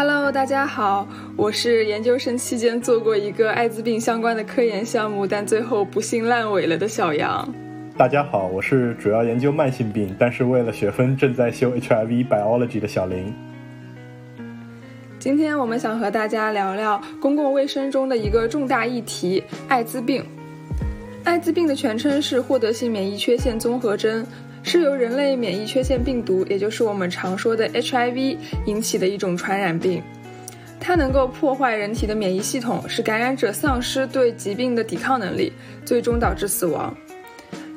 Hello，大家好，我是研究生期间做过一个艾滋病相关的科研项目，但最后不幸烂尾了的小杨。大家好，我是主要研究慢性病，但是为了学分正在修 HIV biology 的小林。今天我们想和大家聊聊公共卫生中的一个重大议题——艾滋病。艾滋病的全称是获得性免疫缺陷综合征。是由人类免疫缺陷病毒，也就是我们常说的 HIV 引起的一种传染病。它能够破坏人体的免疫系统，使感染者丧失对疾病的抵抗能力，最终导致死亡。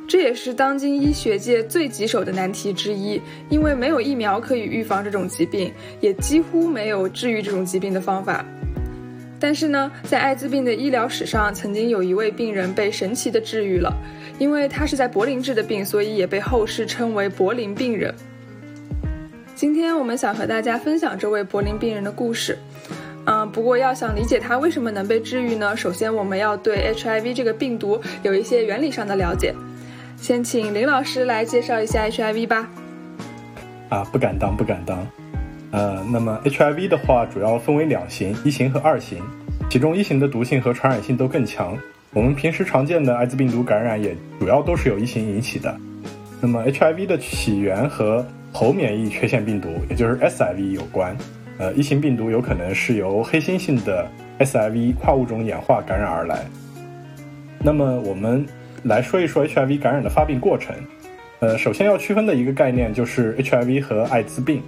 这也是当今医学界最棘手的难题之一，因为没有疫苗可以预防这种疾病，也几乎没有治愈这种疾病的方法。但是呢，在艾滋病的医疗史上，曾经有一位病人被神奇的治愈了。因为他是在柏林治的病，所以也被后世称为柏林病人。今天我们想和大家分享这位柏林病人的故事。嗯，不过要想理解他为什么能被治愈呢？首先我们要对 HIV 这个病毒有一些原理上的了解。先请林老师来介绍一下 HIV 吧。啊，不敢当，不敢当。呃，那么 HIV 的话主要分为两型，一型和二型，其中一型的毒性和传染性都更强。我们平时常见的艾滋病毒感染也主要都是由一型引起的。那么 HIV 的起源和喉免疫缺陷病毒，也就是 SIV 有关。呃，一型病毒有可能是由黑猩猩的 SIV 跨物种演化感染而来。那么我们来说一说 HIV 感染的发病过程。呃，首先要区分的一个概念就是 HIV 和艾滋病。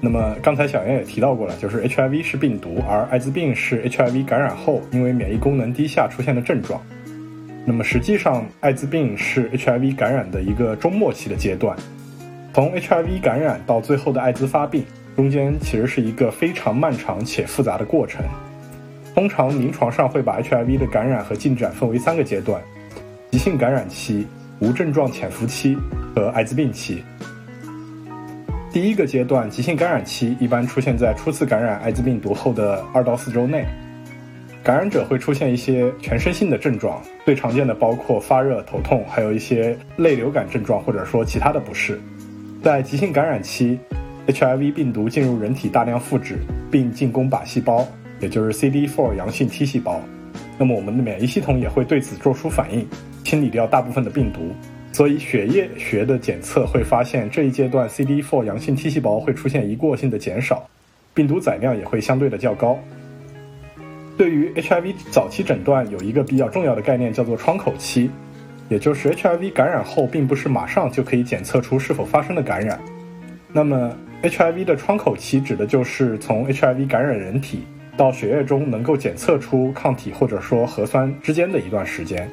那么刚才小杨也提到过了，就是 HIV 是病毒，而艾滋病是 HIV 感染后因为免疫功能低下出现的症状。那么实际上，艾滋病是 HIV 感染的一个中末期的阶段，从 HIV 感染到最后的艾滋发病，中间其实是一个非常漫长且复杂的过程。通常临床上会把 HIV 的感染和进展分为三个阶段：急性感染期、无症状潜伏期和艾滋病期。第一个阶段，急性感染期一般出现在初次感染艾滋病毒后的二到四周内，感染者会出现一些全身性的症状，最常见的包括发热、头痛，还有一些类流感症状或者说其他的不适。在急性感染期，HIV 病毒进入人体大量复制，并进攻靶细胞，也就是 CD4 阳性 T 细胞，那么我们的免疫系统也会对此做出反应，清理掉大部分的病毒。所以血液学的检测会发现，这一阶段 CD4 阳性 T 细胞会出现一过性的减少，病毒载量也会相对的较高。对于 HIV 早期诊断有一个比较重要的概念，叫做窗口期，也就是 HIV 感染后并不是马上就可以检测出是否发生了感染。那么 HIV 的窗口期指的就是从 HIV 感染人体到血液中能够检测出抗体或者说核酸之间的一段时间。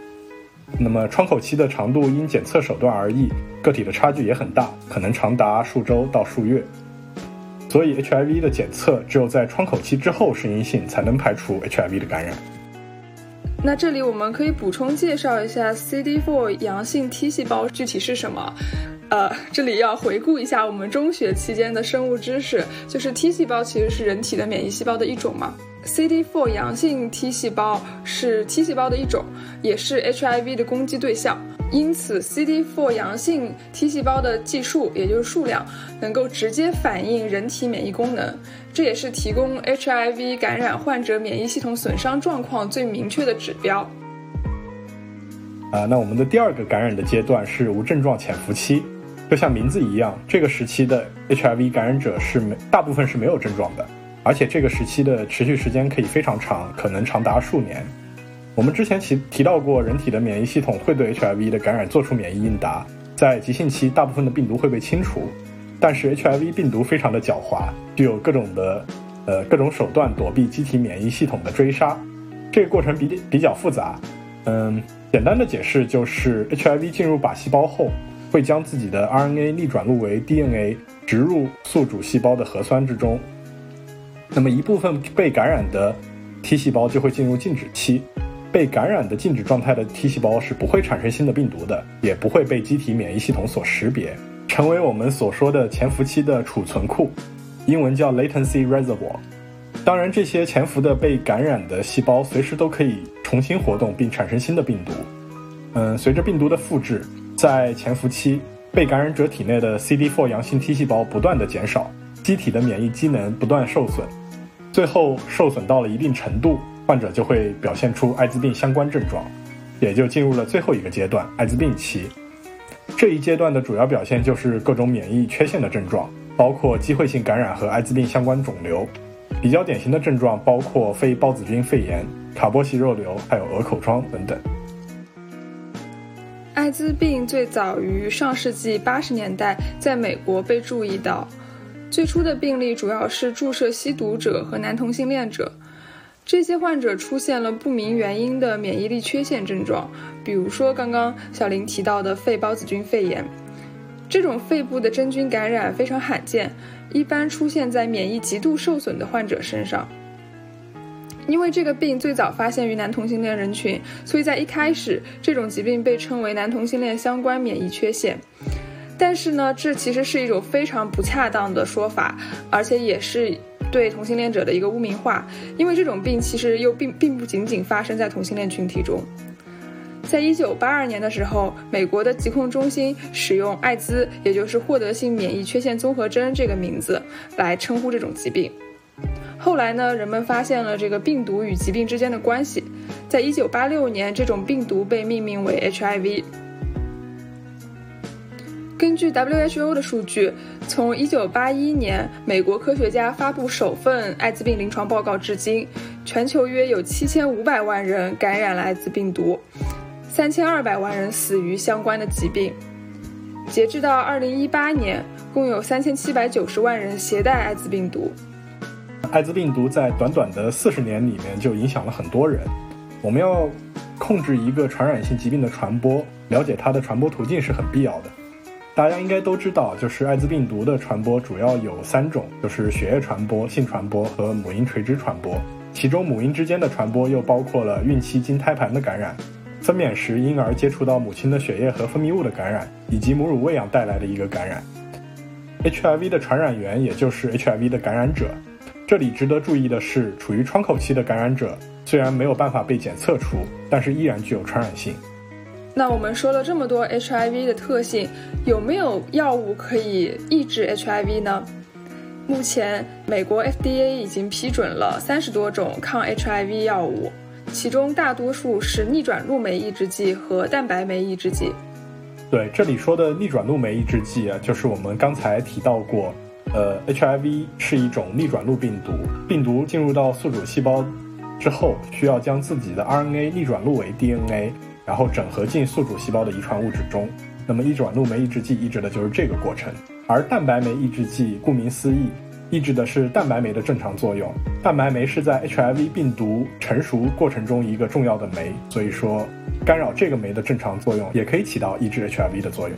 那么窗口期的长度因检测手段而异，个体的差距也很大，可能长达数周到数月。所以 HIV 的检测只有在窗口期之后是阴性，才能排除 HIV 的感染。那这里我们可以补充介绍一下 CD4 阳性 T 细胞具体是什么？呃，这里要回顾一下我们中学期间的生物知识，就是 T 细胞其实是人体的免疫细胞的一种嘛。CD4 阳性 T 细胞是 T 细胞的一种，也是 HIV 的攻击对象。因此，CD4 阳性 T 细胞的计数，也就是数量，能够直接反映人体免疫功能。这也是提供 HIV 感染患者免疫系统损伤状况最明确的指标。啊，那我们的第二个感染的阶段是无症状潜伏期，就像名字一样，这个时期的 HIV 感染者是没大部分是没有症状的。而且这个时期的持续时间可以非常长，可能长达数年。我们之前提提到过，人体的免疫系统会对 HIV 的感染做出免疫应答，在急性期，大部分的病毒会被清除。但是 HIV 病毒非常的狡猾，具有各种的呃各种手段躲避机体免疫系统的追杀。这个过程比比较复杂。嗯，简单的解释就是 HIV 进入靶细胞后，会将自己的 RNA 逆转录为 DNA，植入宿主细胞的核酸之中。那么一部分被感染的 T 细胞就会进入静止期，被感染的静止状态的 T 细胞是不会产生新的病毒的，也不会被机体免疫系统所识别，成为我们所说的潜伏期的储存库，英文叫 latency reservoir。当然，这些潜伏的被感染的细胞随时都可以重新活动并产生新的病毒。嗯，随着病毒的复制，在潜伏期，被感染者体内的 CD4 阳性 T 细胞不断的减少，机体的免疫机能不断受损。最后受损到了一定程度，患者就会表现出艾滋病相关症状，也就进入了最后一个阶段——艾滋病期。这一阶段的主要表现就是各种免疫缺陷的症状，包括机会性感染和艾滋病相关肿瘤。比较典型的症状包括非孢子菌肺炎、卡波西肉瘤，还有鹅口疮等等。艾滋病最早于上世纪八十年代在美国被注意到，最初的病例主要是注射吸毒者和男同性恋者。这些患者出现了不明原因的免疫力缺陷症状，比如说刚刚小林提到的肺孢子菌肺炎。这种肺部的真菌感染非常罕见，一般出现在免疫极度受损的患者身上。因为这个病最早发现于男同性恋人群，所以在一开始，这种疾病被称为男同性恋相关免疫缺陷。但是呢，这其实是一种非常不恰当的说法，而且也是对同性恋者的一个污名化。因为这种病其实又并并不仅仅发生在同性恋群体中。在一九八二年的时候，美国的疾控中心使用艾滋，也就是获得性免疫缺陷综合征这个名字来称呼这种疾病。后来呢，人们发现了这个病毒与疾病之间的关系，在一九八六年，这种病毒被命名为 HIV。根据 WHO 的数据，从一九八一年美国科学家发布首份艾滋病临床报告至今，全球约有七千五百万人感染了艾滋病毒。三千二百万人死于相关的疾病。截至到二零一八年，共有三千七百九十万人携带艾滋病毒。艾滋病毒在短短的四十年里面就影响了很多人。我们要控制一个传染性疾病的传播，了解它的传播途径是很必要的。大家应该都知道，就是艾滋病毒的传播主要有三种，就是血液传播、性传播和母婴垂直传播。其中母婴之间的传播又包括了孕期经胎盘的感染。分娩时，婴儿接触到母亲的血液和分泌物的感染，以及母乳喂养带来的一个感染。HIV 的传染源也就是 HIV 的感染者。这里值得注意的是，处于窗口期的感染者虽然没有办法被检测出，但是依然具有传染性。那我们说了这么多 HIV 的特性，有没有药物可以抑制 HIV 呢？目前，美国 FDA 已经批准了三十多种抗 HIV 药物。其中大多数是逆转录酶抑制剂和蛋白酶抑制剂。对，这里说的逆转录酶抑制剂啊，就是我们刚才提到过，呃，HIV 是一种逆转录病毒，病毒进入到宿主细胞之后，需要将自己的 RNA 逆转录为 DNA，然后整合进宿主细胞的遗传物质中。那么，逆转录酶抑制剂抑制的就是这个过程，而蛋白酶抑制剂顾名思义。抑制的是蛋白酶的正常作用。蛋白酶是在 HIV 病毒成熟过程中一个重要的酶，所以说干扰这个酶的正常作用，也可以起到抑制 HIV 的作用。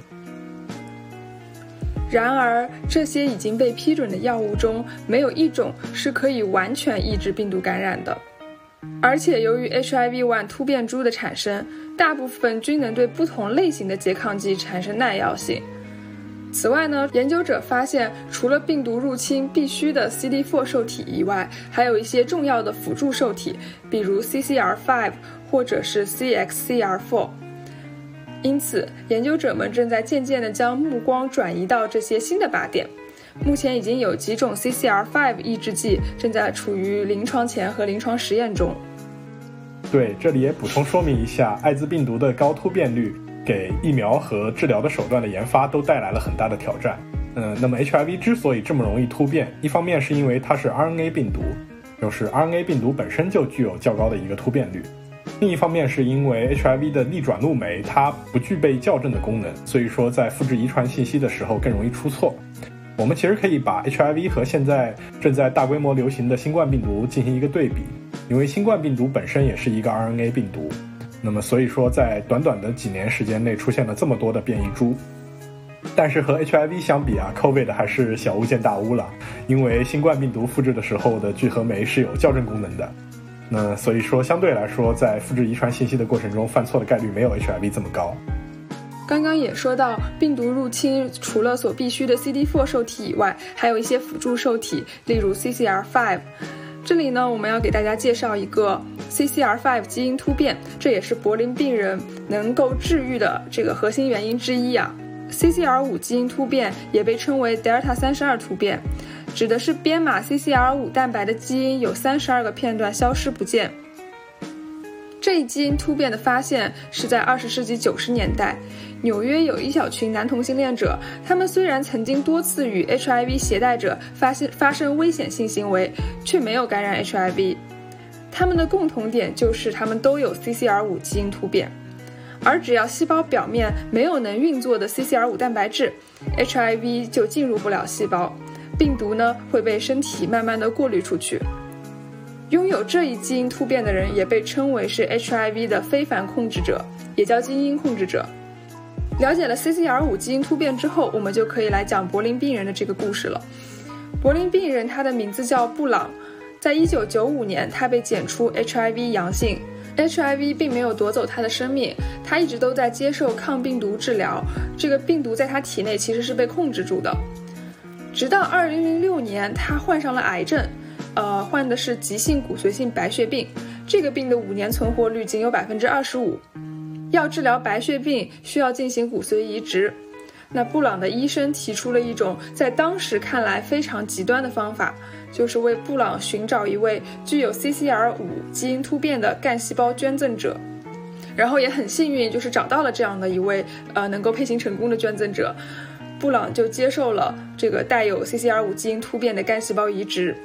然而，这些已经被批准的药物中，没有一种是可以完全抑制病毒感染的。而且，由于 HIV-1 突变株的产生，大部分均能对不同类型的拮抗剂产生耐药性。此外呢，研究者发现，除了病毒入侵必须的 CD4 受体以外，还有一些重要的辅助受体，比如 CCR5 或者是 CXCR4。因此，研究者们正在渐渐地将目光转移到这些新的靶点。目前已经有几种 CCR5 抑制剂正在处于临床前和临床实验中。对，这里也补充说明一下，艾滋病毒的高突变率。给疫苗和治疗的手段的研发都带来了很大的挑战。嗯，那么 HIV 之所以这么容易突变，一方面是因为它是 RNA 病毒，就是 RNA 病毒本身就具有较高的一个突变率；另一方面是因为 HIV 的逆转录酶它不具备校正的功能，所以说在复制遗传信息的时候更容易出错。我们其实可以把 HIV 和现在正在大规模流行的新冠病毒进行一个对比，因为新冠病毒本身也是一个 RNA 病毒。那么，所以说，在短短的几年时间内出现了这么多的变异株，但是和 HIV 相比啊，COVID 还是小巫见大巫了。因为新冠病毒复制的时候的聚合酶是有校正功能的，那所以说相对来说，在复制遗传信息的过程中犯错的概率没有 HIV 这么高。刚刚也说到，病毒入侵除了所必需的 CD4 受体以外，还有一些辅助受体，例如 CCR5。这里呢，我们要给大家介绍一个 CCR5 基因突变，这也是柏林病人能够治愈的这个核心原因之一啊。CCR5 基因突变也被称为 Delta 32突变，指的是编码 CCR5 蛋白的基因有三十二个片段消失不见。这一基因突变的发现是在二十世纪九十年代，纽约有一小群男同性恋者，他们虽然曾经多次与 HIV 携带者发现发生危险性行为，却没有感染 HIV。他们的共同点就是他们都有 CCR5 基因突变，而只要细胞表面没有能运作的 CCR5 蛋白质，HIV 就进入不了细胞，病毒呢会被身体慢慢的过滤出去。拥有这一基因突变的人也被称为是 HIV 的非凡控制者，也叫基因控制者。了解了 CCR5 基因突变之后，我们就可以来讲柏林病人的这个故事了。柏林病人他的名字叫布朗，在1995年他被检出 HIV 阳性，HIV 并没有夺走他的生命，他一直都在接受抗病毒治疗，这个病毒在他体内其实是被控制住的。直到2006年，他患上了癌症。呃，患的是急性骨髓性白血病，这个病的五年存活率仅有百分之二十五。要治疗白血病，需要进行骨髓移植。那布朗的医生提出了一种在当时看来非常极端的方法，就是为布朗寻找一位具有 CCR 五基因突变的干细胞捐赠者。然后也很幸运，就是找到了这样的一位呃能够配型成功的捐赠者，布朗就接受了这个带有 CCR 五基因突变的干细胞移植。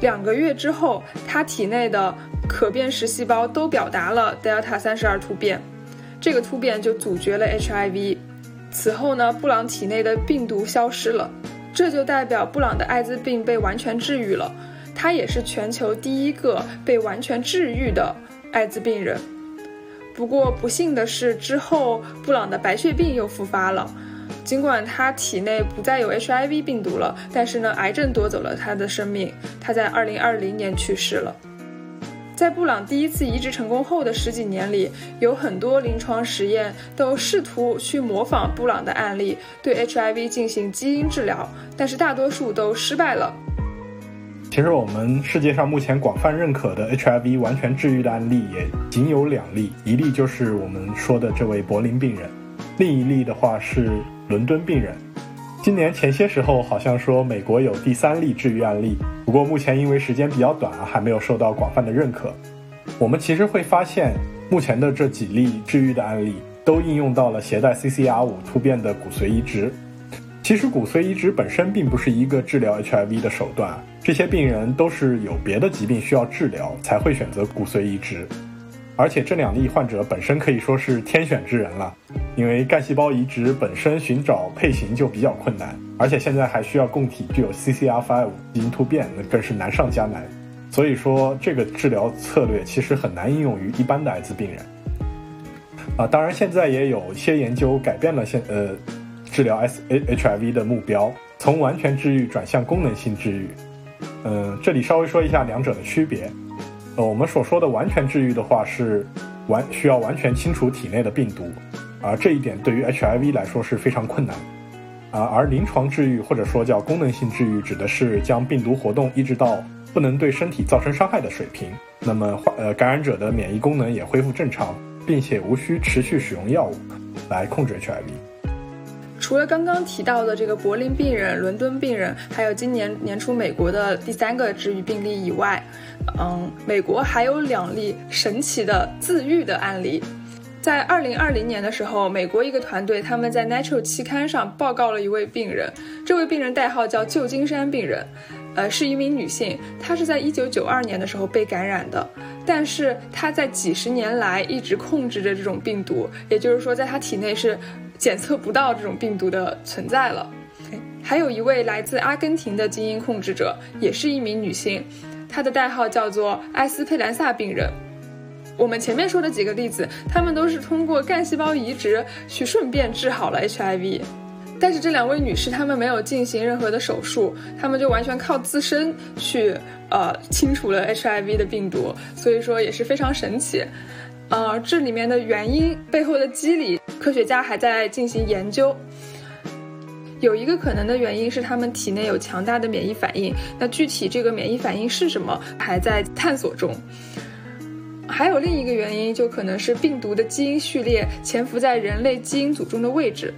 两个月之后，他体内的可辨识细胞都表达了 Delta 三十二突变，这个突变就阻绝了 HIV。此后呢，布朗体内的病毒消失了，这就代表布朗的艾滋病被完全治愈了。他也是全球第一个被完全治愈的艾滋病人。不过不幸的是，之后布朗的白血病又复发了。尽管他体内不再有 HIV 病毒了，但是呢，癌症夺走了他的生命。他在2020年去世了。在布朗第一次移植成功后的十几年里，有很多临床实验都试图去模仿布朗的案例，对 HIV 进行基因治疗，但是大多数都失败了。其实，我们世界上目前广泛认可的 HIV 完全治愈的案例也仅有两例，一例就是我们说的这位柏林病人，另一例的话是。伦敦病人，今年前些时候好像说美国有第三例治愈案例，不过目前因为时间比较短啊，还没有受到广泛的认可。我们其实会发现，目前的这几例治愈的案例都应用到了携带 CCR5 突变的骨髓移植。其实骨髓移植本身并不是一个治疗 HIV 的手段，这些病人都是有别的疾病需要治疗才会选择骨髓移植。而且这两例患者本身可以说是天选之人了，因为干细胞移植本身寻找配型就比较困难，而且现在还需要供体具有 CCR5 基因突变，那更是难上加难。所以说这个治疗策略其实很难应用于一般的艾滋病人。啊，当然现在也有一些研究改变了现呃治疗 SHIV 的目标，从完全治愈转向功能性治愈。嗯，这里稍微说一下两者的区别。呃，我们所说的完全治愈的话是完需要完全清除体内的病毒，而这一点对于 HIV 来说是非常困难。啊，而临床治愈或者说叫功能性治愈，指的是将病毒活动抑制到不能对身体造成伤害的水平，那么患呃感染者的免疫功能也恢复正常，并且无需持续使用药物来控制 HIV。除了刚刚提到的这个柏林病人、伦敦病人，还有今年年初美国的第三个治愈病例以外，嗯，美国还有两例神奇的自愈的案例。在二零二零年的时候，美国一个团队他们在 Nature 期刊上报告了一位病人，这位病人代号叫旧金山病人，呃，是一名女性，她是在一九九二年的时候被感染的，但是她在几十年来一直控制着这种病毒，也就是说，在她体内是。检测不到这种病毒的存在了。还有一位来自阿根廷的基因控制者，也是一名女性，她的代号叫做埃斯佩兰萨病人。我们前面说的几个例子，他们都是通过干细胞移植去顺便治好了 HIV。但是这两位女士，她们没有进行任何的手术，她们就完全靠自身去呃清除了 HIV 的病毒，所以说也是非常神奇。呃，这里面的原因背后的机理，科学家还在进行研究。有一个可能的原因是他们体内有强大的免疫反应，那具体这个免疫反应是什么，还在探索中。还有另一个原因，就可能是病毒的基因序列潜伏在人类基因组中的位置。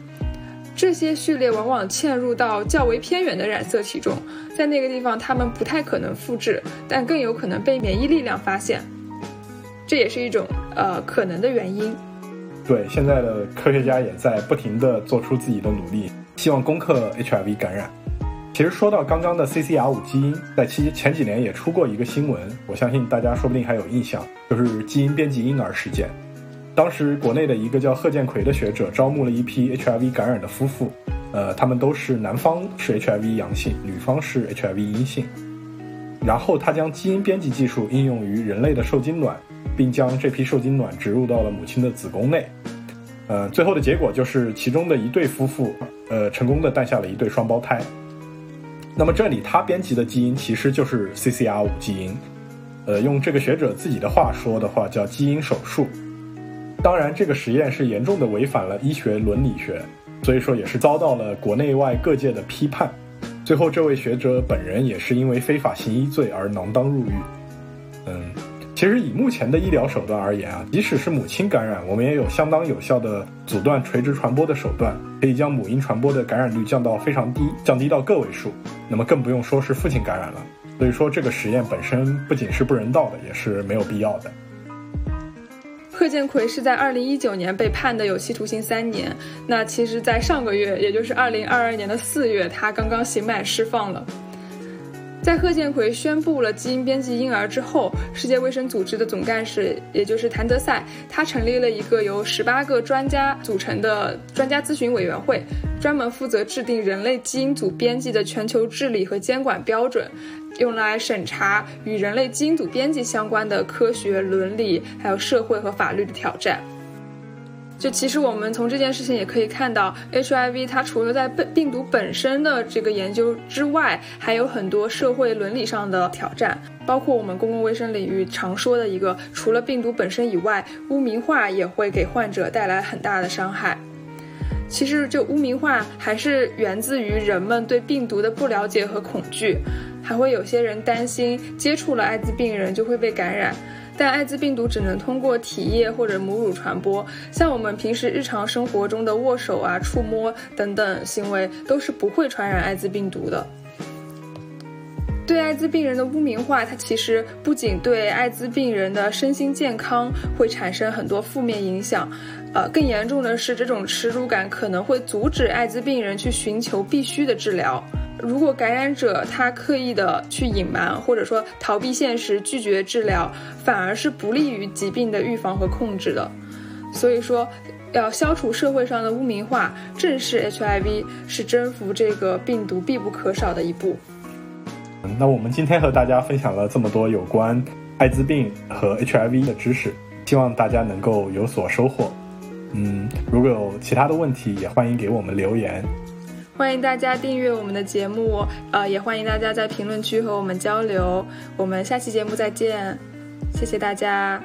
这些序列往往嵌入到较为偏远的染色体中，在那个地方它们不太可能复制，但更有可能被免疫力量发现，这也是一种呃可能的原因。对，现在的科学家也在不停地做出自己的努力，希望攻克 HIV 感染。其实说到刚刚的 CCR5 基因，在其前几年也出过一个新闻，我相信大家说不定还有印象，就是基因编辑婴儿事件。当时国内的一个叫贺建奎的学者招募了一批 HIV 感染的夫妇，呃，他们都是男方是 HIV 阳性，女方是 HIV 阴性。然后他将基因编辑技术应用于人类的受精卵，并将这批受精卵植入到了母亲的子宫内。呃，最后的结果就是其中的一对夫妇，呃，成功的诞下了一对双胞胎。那么这里他编辑的基因其实就是 CCR5 基因，呃，用这个学者自己的话说的话叫基因手术。当然，这个实验是严重的违反了医学伦理学，所以说也是遭到了国内外各界的批判。最后，这位学者本人也是因为非法行医罪而锒铛入狱。嗯，其实以目前的医疗手段而言啊，即使是母亲感染，我们也有相当有效的阻断垂直传播的手段，可以将母婴传播的感染率降到非常低，降低到个位数。那么更不用说是父亲感染了，所以说这个实验本身不仅是不人道的，也是没有必要的。贺建奎是在二零一九年被判的有期徒刑三年，那其实，在上个月，也就是二零二二年的四月，他刚刚刑满释放了。在贺建奎宣布了基因编辑婴儿之后，世界卫生组织的总干事，也就是谭德赛，他成立了一个由十八个专家组成的专家咨询委员会，专门负责制定人类基因组编辑的全球治理和监管标准，用来审查与人类基因组编辑相关的科学伦理，还有社会和法律的挑战。就其实我们从这件事情也可以看到，HIV 它除了在病病毒本身的这个研究之外，还有很多社会伦理上的挑战，包括我们公共卫生领域常说的一个，除了病毒本身以外，污名化也会给患者带来很大的伤害。其实这污名化还是源自于人们对病毒的不了解和恐惧，还会有些人担心接触了艾滋病人就会被感染。但艾滋病毒只能通过体液或者母乳传播，像我们平时日常生活中的握手啊、触摸等等行为，都是不会传染艾滋病毒的。对艾滋病人的污名化，它其实不仅对艾滋病人的身心健康会产生很多负面影响，呃，更严重的是，这种耻辱感可能会阻止艾滋病人去寻求必须的治疗。如果感染者他刻意的去隐瞒，或者说逃避现实、拒绝治疗，反而是不利于疾病的预防和控制的。所以说，要消除社会上的污名化，正视 HIV 是征服这个病毒必不可少的一步。那我们今天和大家分享了这么多有关艾滋病和 HIV 的知识，希望大家能够有所收获。嗯，如果有其他的问题，也欢迎给我们留言。欢迎大家订阅我们的节目，呃，也欢迎大家在评论区和我们交流。我们下期节目再见，谢谢大家。